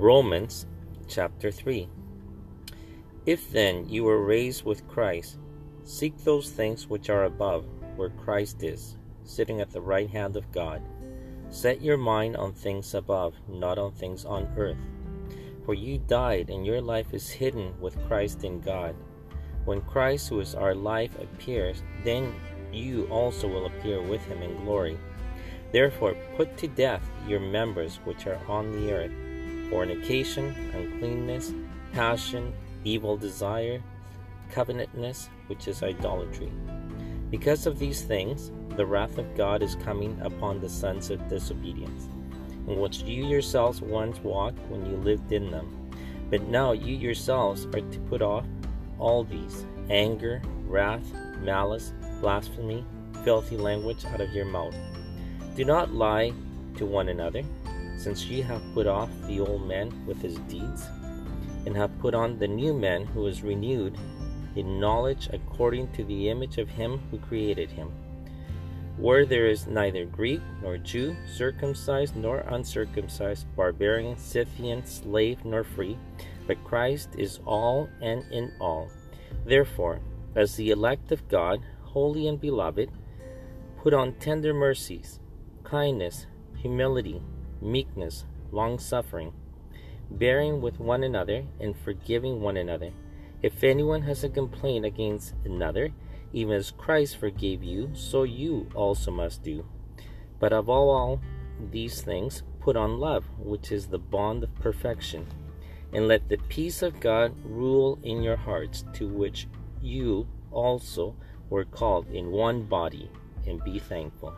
Romans chapter 3. If then you were raised with Christ, seek those things which are above, where Christ is, sitting at the right hand of God. Set your mind on things above, not on things on earth. For you died, and your life is hidden with Christ in God. When Christ, who is our life, appears, then you also will appear with him in glory. Therefore, put to death your members which are on the earth fornication, uncleanness, passion, evil desire, covetousness, which is idolatry. Because of these things, the wrath of God is coming upon the sons of disobedience, in which you yourselves once walked when you lived in them. But now you yourselves are to put off all these anger, wrath, malice, blasphemy, filthy language out of your mouth. Do not lie to one another since ye have put off the old man with his deeds, and have put on the new man who is renewed in knowledge according to the image of him who created him. Where there is neither Greek nor Jew, circumcised nor uncircumcised, barbarian, Scythian, slave nor free, but Christ is all and in all. Therefore, as the elect of God, holy and beloved, put on tender mercies, kindness, humility, meekness, long suffering, bearing with one another, and forgiving one another. If anyone has a complaint against another, even as Christ forgave you, so you also must do. But all, all these things, put on love, which is the bond of perfection. And let the peace of God rule in your hearts, to which you also were called in one body, and be thankful.